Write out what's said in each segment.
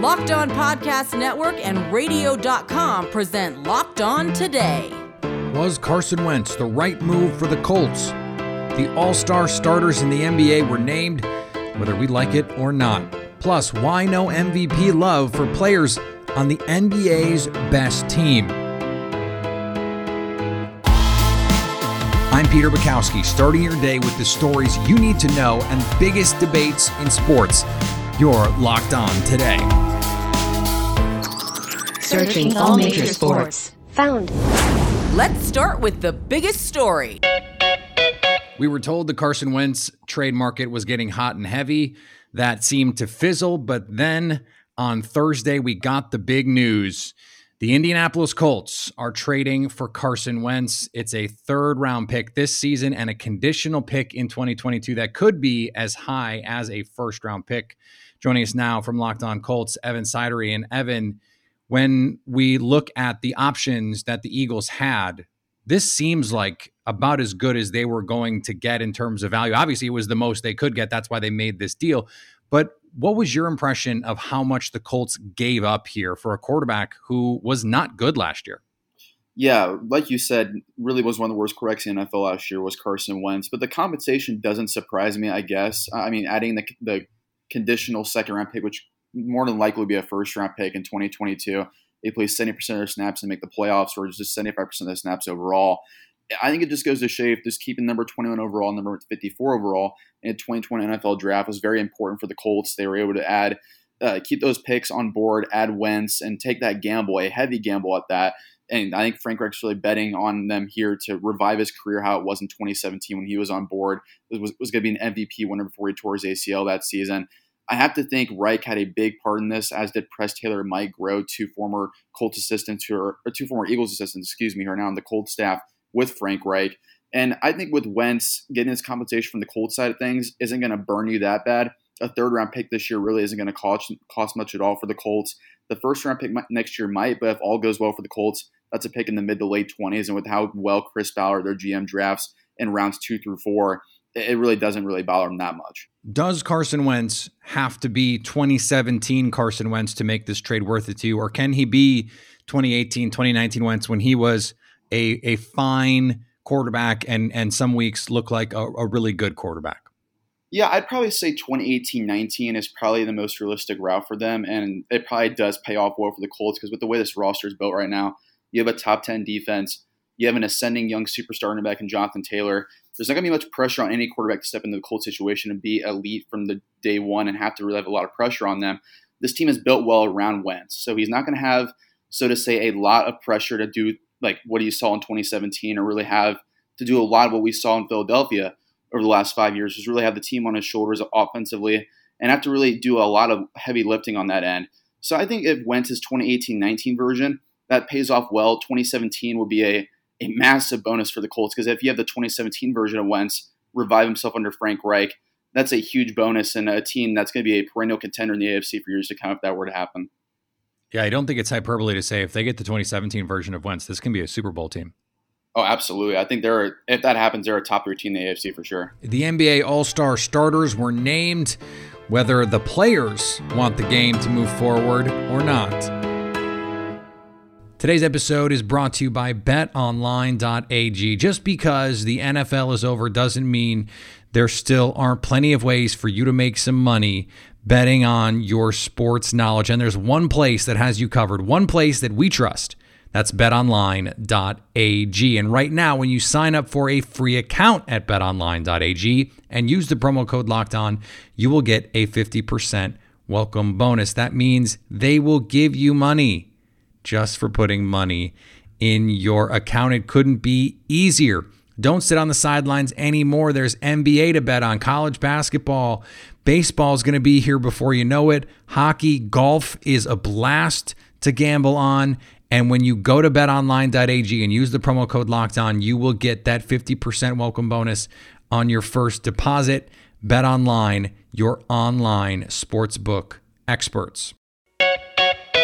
Locked On Podcast Network and Radio.com present Locked On Today. Was Carson Wentz the right move for the Colts? The all star starters in the NBA were named, whether we like it or not. Plus, why no MVP love for players on the NBA's best team? I'm Peter Bukowski, starting your day with the stories you need to know and biggest debates in sports. You're locked on today. Searching all major sports. Found. Let's start with the biggest story. We were told the Carson Wentz trade market was getting hot and heavy. That seemed to fizzle, but then on Thursday, we got the big news. The Indianapolis Colts are trading for Carson Wentz. It's a third round pick this season and a conditional pick in 2022 that could be as high as a first round pick. Joining us now from Locked On Colts, Evan Sidery. And Evan, when we look at the options that the Eagles had, this seems like about as good as they were going to get in terms of value. Obviously, it was the most they could get. That's why they made this deal. But what was your impression of how much the Colts gave up here for a quarterback who was not good last year? Yeah, like you said, really was one of the worst corrects in the NFL last year was Carson Wentz. But the compensation doesn't surprise me. I guess. I mean, adding the the conditional second round pick, which more than likely be a first round pick in 2022. They play 70% of their snaps and make the playoffs, or just 75% of the snaps overall. I think it just goes to show if just keeping number 21 overall, number 54 overall in a 2020 NFL draft was very important for the Colts. They were able to add, uh, keep those picks on board, add Wentz, and take that gamble, a heavy gamble at that. And I think Frank Reich's really betting on them here to revive his career how it was in 2017 when he was on board. It was, was going to be an MVP winner before he tore his ACL that season. I have to think Reich had a big part in this, as did Press Taylor and Mike Groh, two former Colts assistants who are, two former Eagles assistants, excuse me, who are now on the Colts staff with Frank Reich. And I think with Wentz getting his compensation from the Colts side of things isn't going to burn you that bad. A third round pick this year really isn't going to cost cost much at all for the Colts. The first round pick next year might, but if all goes well for the Colts, that's a pick in the mid to late 20s. And with how well Chris Ballard, their GM, drafts in rounds two through four, it really doesn't really bother them that much. Does Carson Wentz have to be 2017 Carson Wentz to make this trade worth it to you, or can he be 2018, 2019 Wentz when he was a a fine quarterback and and some weeks look like a, a really good quarterback? Yeah, I'd probably say 2018-19 is probably the most realistic route for them, and it probably does pay off well for the Colts because with the way this roster is built right now, you have a top 10 defense, you have an ascending young superstar running back in Jonathan Taylor. There's not going to be much pressure on any quarterback to step into the Colts situation and be elite from the day one and have to really have a lot of pressure on them. This team is built well around Wentz, so he's not going to have, so to say, a lot of pressure to do like what he saw in 2017 or really have to do a lot of what we saw in Philadelphia over the last five years, is really have the team on his shoulders offensively and have to really do a lot of heavy lifting on that end. So I think if Wentz's 2018-19 version, that pays off well. 2017 will be a, a massive bonus for the Colts because if you have the 2017 version of Wentz revive himself under Frank Reich, that's a huge bonus and a team that's going to be a perennial contender in the AFC for years to come if that were to happen. Yeah, I don't think it's hyperbole to say if they get the 2017 version of Wentz, this can be a Super Bowl team. Oh, absolutely. I think they're if that happens, they're a top three team in the AFC for sure. The NBA All Star starters were named. Whether the players want the game to move forward or not. Today's episode is brought to you by betonline.ag. Just because the NFL is over doesn't mean there still aren't plenty of ways for you to make some money betting on your sports knowledge. And there's one place that has you covered, one place that we trust. That's betonline.ag. And right now, when you sign up for a free account at betonline.ag and use the promo code locked on, you will get a 50% welcome bonus. That means they will give you money just for putting money in your account. It couldn't be easier. Don't sit on the sidelines anymore. There's NBA to bet on, college basketball. Baseball is going to be here before you know it. Hockey, golf is a blast to gamble on. And when you go to betonline.ag and use the promo code locked on, you will get that 50% welcome bonus on your first deposit. Bet online, your online sportsbook experts.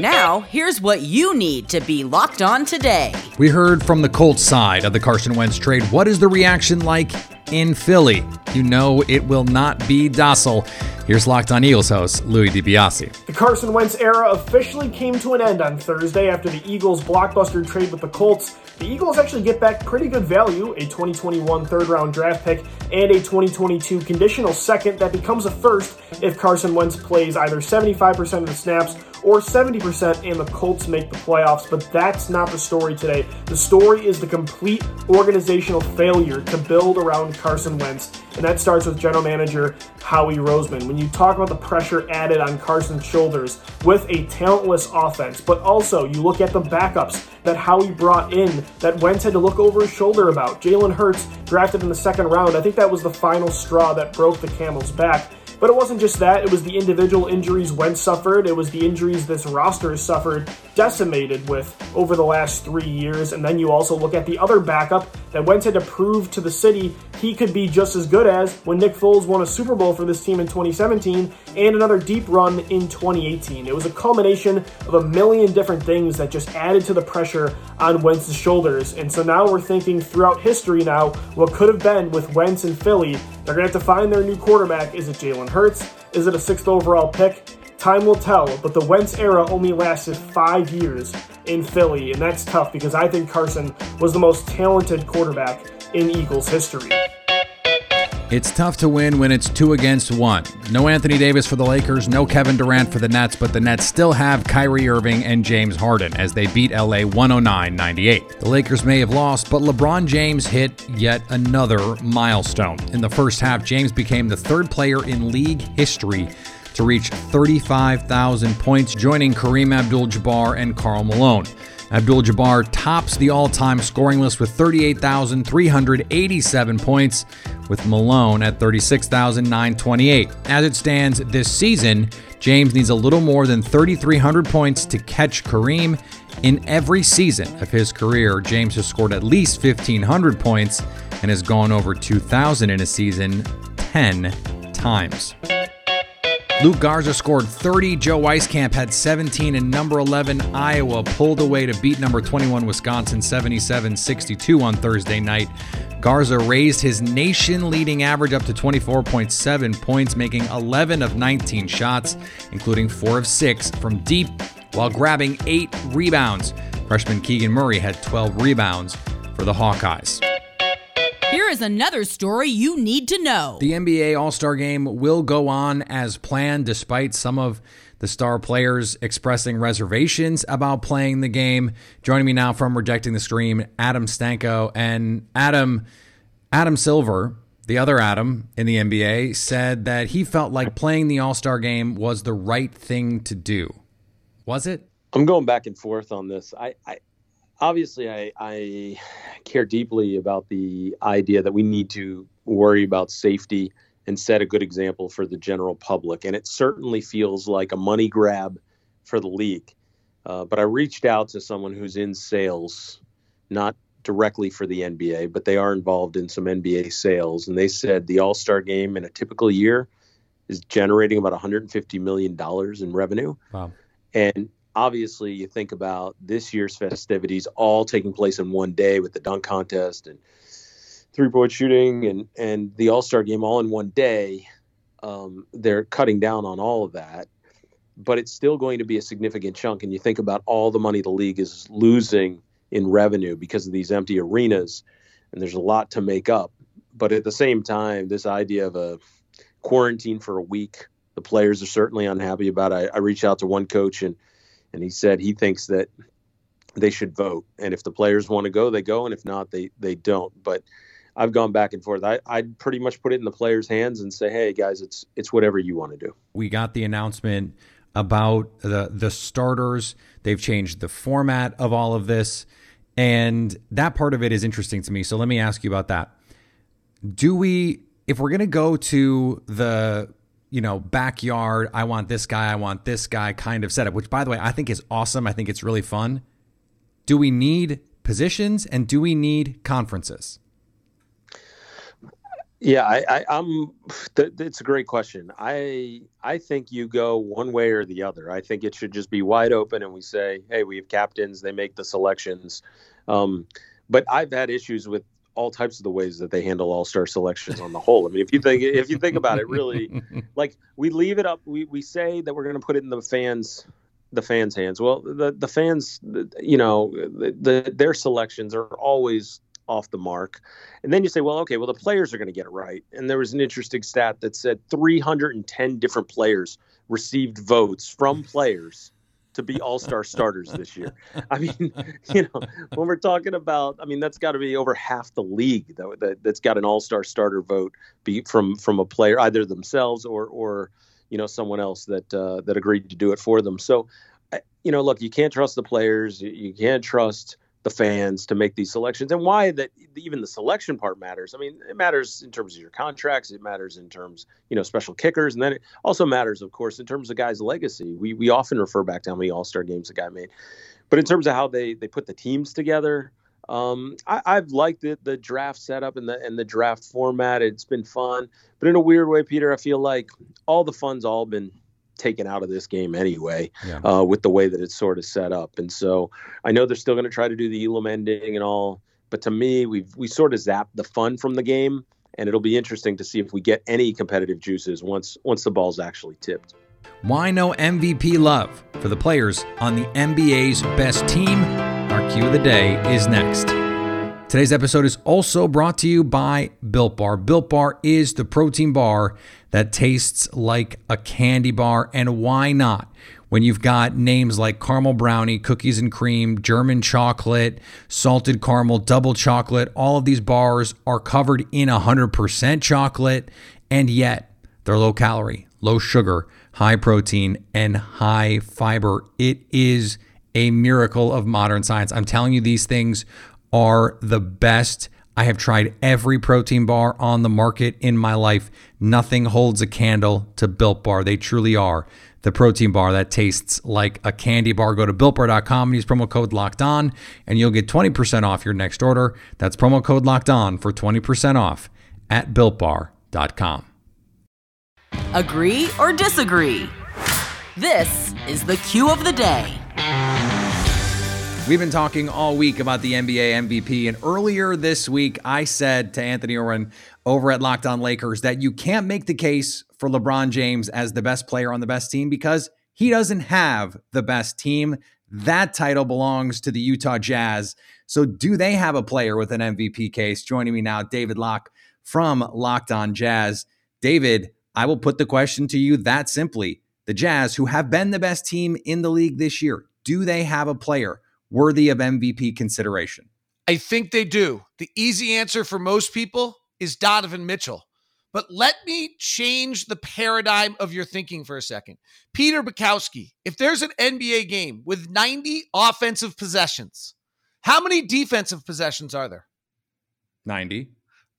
Now, here's what you need to be locked on today. We heard from the Colts side of the Carson Wentz trade. What is the reaction like in Philly? You know it will not be docile. Here's Locked On Eagles host Louis DiBiase. The Carson Wentz era officially came to an end on Thursday after the Eagles' blockbuster trade with the Colts. The Eagles actually get back pretty good value, a 2021 third round draft pick and a 2022 conditional second that becomes a first if Carson Wentz plays either 75% of the snaps or 70% and the Colts make the playoffs. But that's not the story today. The story is the complete organizational failure to build around Carson Wentz, and that starts with general manager Howie Roseman. When you talk about the pressure added on Carson's shoulders with a talentless offense, but also you look at the backups that Howie brought in that Wentz had to look over his shoulder about. Jalen Hurts, drafted in the second round, I think that was the final straw that broke the camel's back. But it wasn't just that, it was the individual injuries Wentz suffered, it was the injuries this roster has suffered, decimated with over the last three years. And then you also look at the other backup that Wentz had to prove to the city he could be just as good as when Nick Foles won a Super Bowl for this team in 2017 and another deep run in 2018. It was a culmination of a million different things that just added to the pressure on Wentz's shoulders. And so now we're thinking throughout history now what could have been with Wentz and Philly. They're going to have to find their new quarterback. Is it Jalen Hurts? Is it a sixth overall pick? Time will tell, but the Wentz era only lasted five years in Philly, and that's tough because I think Carson was the most talented quarterback in Eagles history. It's tough to win when it's two against one. No Anthony Davis for the Lakers, no Kevin Durant for the Nets, but the Nets still have Kyrie Irving and James Harden as they beat LA 109 98. The Lakers may have lost, but LeBron James hit yet another milestone. In the first half, James became the third player in league history to reach 35,000 points, joining Kareem Abdul Jabbar and Karl Malone. Abdul Jabbar tops the all time scoring list with 38,387 points, with Malone at 36,928. As it stands this season, James needs a little more than 3,300 points to catch Kareem. In every season of his career, James has scored at least 1,500 points and has gone over 2,000 in a season 10 times. Luka Garza scored 30. Joe Wieskamp had 17, and number 11 Iowa pulled away to beat number 21 Wisconsin 77 62 on Thursday night. Garza raised his nation leading average up to 24.7 points, making 11 of 19 shots, including 4 of 6 from deep, while grabbing 8 rebounds. Freshman Keegan Murray had 12 rebounds for the Hawkeyes. Here is another story you need to know. The NBA All Star game will go on as planned, despite some of the star players expressing reservations about playing the game. Joining me now from Rejecting the Stream, Adam Stanko. And Adam, Adam Silver, the other Adam in the NBA, said that he felt like playing the All Star game was the right thing to do. Was it? I'm going back and forth on this. I, I obviously I, I care deeply about the idea that we need to worry about safety and set a good example for the general public. And it certainly feels like a money grab for the league. Uh, but I reached out to someone who's in sales, not directly for the NBA, but they are involved in some NBA sales. And they said the All Star game in a typical year is generating about $150 million in revenue. Wow. And obviously you think about this year's festivities all taking place in one day with the dunk contest and three point shooting and and the All Star game all in one day. Um, they're cutting down on all of that, but it's still going to be a significant chunk. And you think about all the money the league is losing in revenue because of these empty arenas, and there's a lot to make up. But at the same time, this idea of a quarantine for a week, the players are certainly unhappy about. I, I reached out to one coach and and he said he thinks that they should vote, and if the players want to go, they go, and if not, they they don't. But I've gone back and forth. I I'd pretty much put it in the players' hands and say, hey guys, it's it's whatever you want to do. We got the announcement about the the starters. They've changed the format of all of this, and that part of it is interesting to me. So let me ask you about that. Do we, if we're going to go to the you know, backyard, I want this guy, I want this guy kind of setup, which by the way, I think is awesome. I think it's really fun. Do we need positions and do we need conferences? Yeah, I, I, am th- it's a great question. I I think you go one way or the other. I think it should just be wide open, and we say, hey, we have captains. They make the selections. Um, but I've had issues with all types of the ways that they handle all star selections on the whole. I mean, if you think if you think about it, really, like we leave it up. We we say that we're going to put it in the fans the fans' hands. Well, the the fans, you know, the, the their selections are always off the mark. And then you say, well, okay, well the players are going to get it right. And there was an interesting stat that said 310 different players received votes from players to be all-star starters this year. I mean, you know, when we're talking about, I mean, that's got to be over half the league that, that that's got an all-star starter vote be from from a player either themselves or or you know someone else that uh, that agreed to do it for them. So, you know, look, you can't trust the players. You can't trust the fans to make these selections and why that even the selection part matters. I mean, it matters in terms of your contracts. It matters in terms, you know, special kickers, and then it also matters, of course, in terms of guys' legacy. We we often refer back to how many All Star games a guy made, but in terms of how they they put the teams together, um, I, have liked the, the draft setup and the and the draft format. It's been fun, but in a weird way, Peter, I feel like all the fun's all been taken out of this game anyway yeah. uh, with the way that it's sort of set up. And so I know they're still going to try to do the Elam ending and all, but to me, we've we sort of zapped the fun from the game, and it'll be interesting to see if we get any competitive juices once once the ball's actually tipped. Why no MVP love for the players on the NBA's best team? Our cue of the day is next. Today's episode is also brought to you by Built Bar. Built Bar is the protein bar that tastes like a candy bar, and why not? When you've got names like caramel brownie, cookies and cream, German chocolate, salted caramel, double chocolate, all of these bars are covered in 100% chocolate, and yet they're low calorie, low sugar, high protein, and high fiber. It is a miracle of modern science. I'm telling you, these things are the best. I have tried every protein bar on the market in my life. Nothing holds a candle to Built Bar. They truly are the protein bar that tastes like a candy bar. Go to builtbar.com and use promo code locked on, and you'll get 20% off your next order. That's promo code locked on for 20% off at builtbar.com. Agree or disagree? This is the cue of the day. We've been talking all week about the NBA MVP, and earlier this week, I said to Anthony Irwin over at Locked On Lakers that you can't make the case for LeBron James as the best player on the best team because he doesn't have the best team. That title belongs to the Utah Jazz. So, do they have a player with an MVP case? Joining me now, David Locke from Locked On Jazz. David, I will put the question to you that simply. The Jazz, who have been the best team in the league this year, do they have a player worthy of MVP consideration? I think they do. The easy answer for most people is Donovan Mitchell. But let me change the paradigm of your thinking for a second. Peter Bukowski, if there's an NBA game with 90 offensive possessions, how many defensive possessions are there? 90.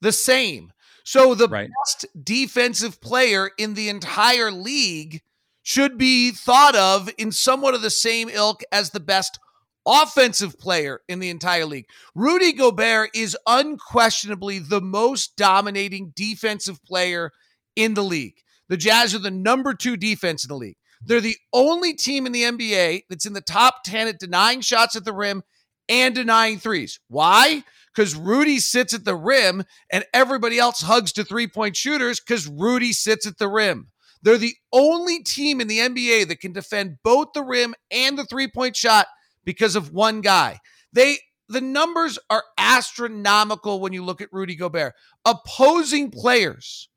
The same. So the right. best defensive player in the entire league should be thought of in somewhat of the same ilk as the best offensive player in the entire league. Rudy Gobert is unquestionably the most dominating defensive player in the league. The Jazz are the number two defense in the league. They're the only team in the NBA that's in the top 10 at denying shots at the rim and denying threes. Why? Because Rudy sits at the rim and everybody else hugs to three point shooters because Rudy sits at the rim. They're the only team in the NBA that can defend both the rim and the three point shot because of one guy. They the numbers are astronomical when you look at Rudy Gobert. Opposing players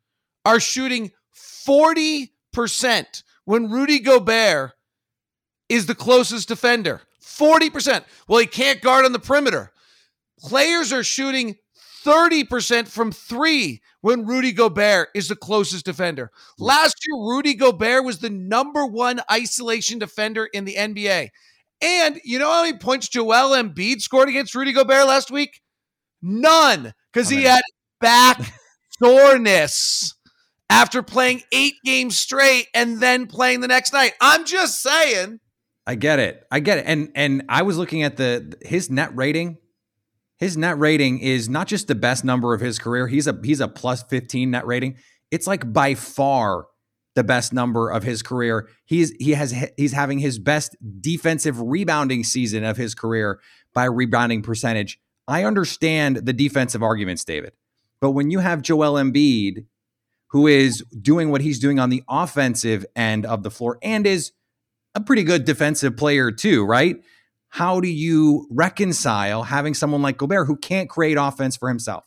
are shooting 40% when Rudy Gobert is the closest defender. 40%. Well, he can't guard on the perimeter. Players are shooting 30% from three when Rudy Gobert is the closest defender. Last year, Rudy Gobert was the number one isolation defender in the NBA. And you know how many points Joel Embiid scored against Rudy Gobert last week? None, because he had back soreness after playing eight games straight and then playing the next night. I'm just saying. I get it. I get it. And and I was looking at the his net rating. His net rating is not just the best number of his career. He's a he's a plus 15 net rating. It's like by far the best number of his career. He's he has he's having his best defensive rebounding season of his career by rebounding percentage. I understand the defensive arguments, David. But when you have Joel Embiid, who is doing what he's doing on the offensive end of the floor and is a pretty good defensive player too, right? How do you reconcile having someone like Gobert who can't create offense for himself?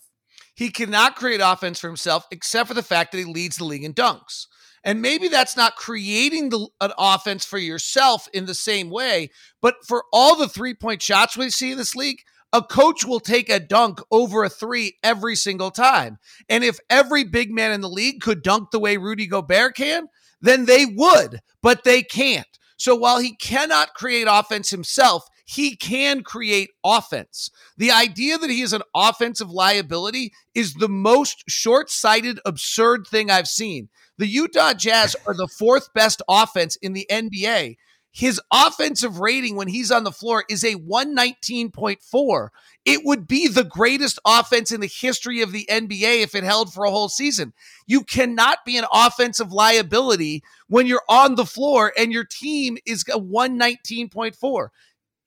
He cannot create offense for himself except for the fact that he leads the league in dunks. And maybe that's not creating the, an offense for yourself in the same way, but for all the three point shots we see in this league, a coach will take a dunk over a three every single time. And if every big man in the league could dunk the way Rudy Gobert can, then they would, but they can't. So while he cannot create offense himself, he can create offense. The idea that he is an offensive liability is the most short sighted, absurd thing I've seen. The Utah Jazz are the fourth best offense in the NBA. His offensive rating when he's on the floor is a 119.4. It would be the greatest offense in the history of the NBA if it held for a whole season. You cannot be an offensive liability when you're on the floor and your team is a 119.4.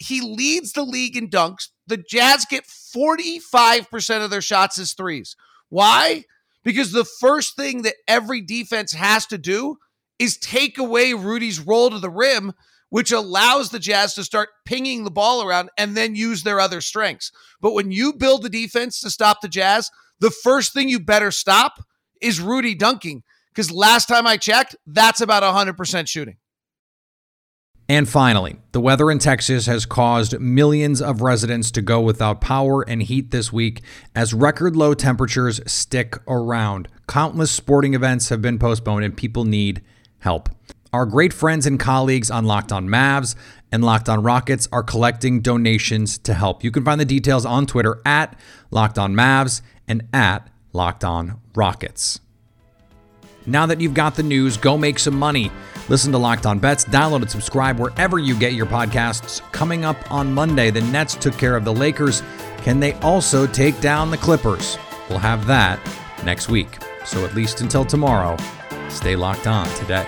He leads the league in dunks. The Jazz get 45% of their shots as threes. Why? Because the first thing that every defense has to do is take away Rudy's roll to the rim, which allows the Jazz to start pinging the ball around and then use their other strengths. But when you build the defense to stop the Jazz, the first thing you better stop is Rudy dunking. Because last time I checked, that's about 100% shooting. And finally, the weather in Texas has caused millions of residents to go without power and heat this week as record low temperatures stick around. Countless sporting events have been postponed and people need help. Our great friends and colleagues on Locked On Mavs and Locked On Rockets are collecting donations to help. You can find the details on Twitter at Locked On Mavs and at Locked On Rockets. Now that you've got the news, go make some money. Listen to Locked On Bets, download and subscribe wherever you get your podcasts. Coming up on Monday, the Nets took care of the Lakers. Can they also take down the Clippers? We'll have that next week. So at least until tomorrow, stay locked on today.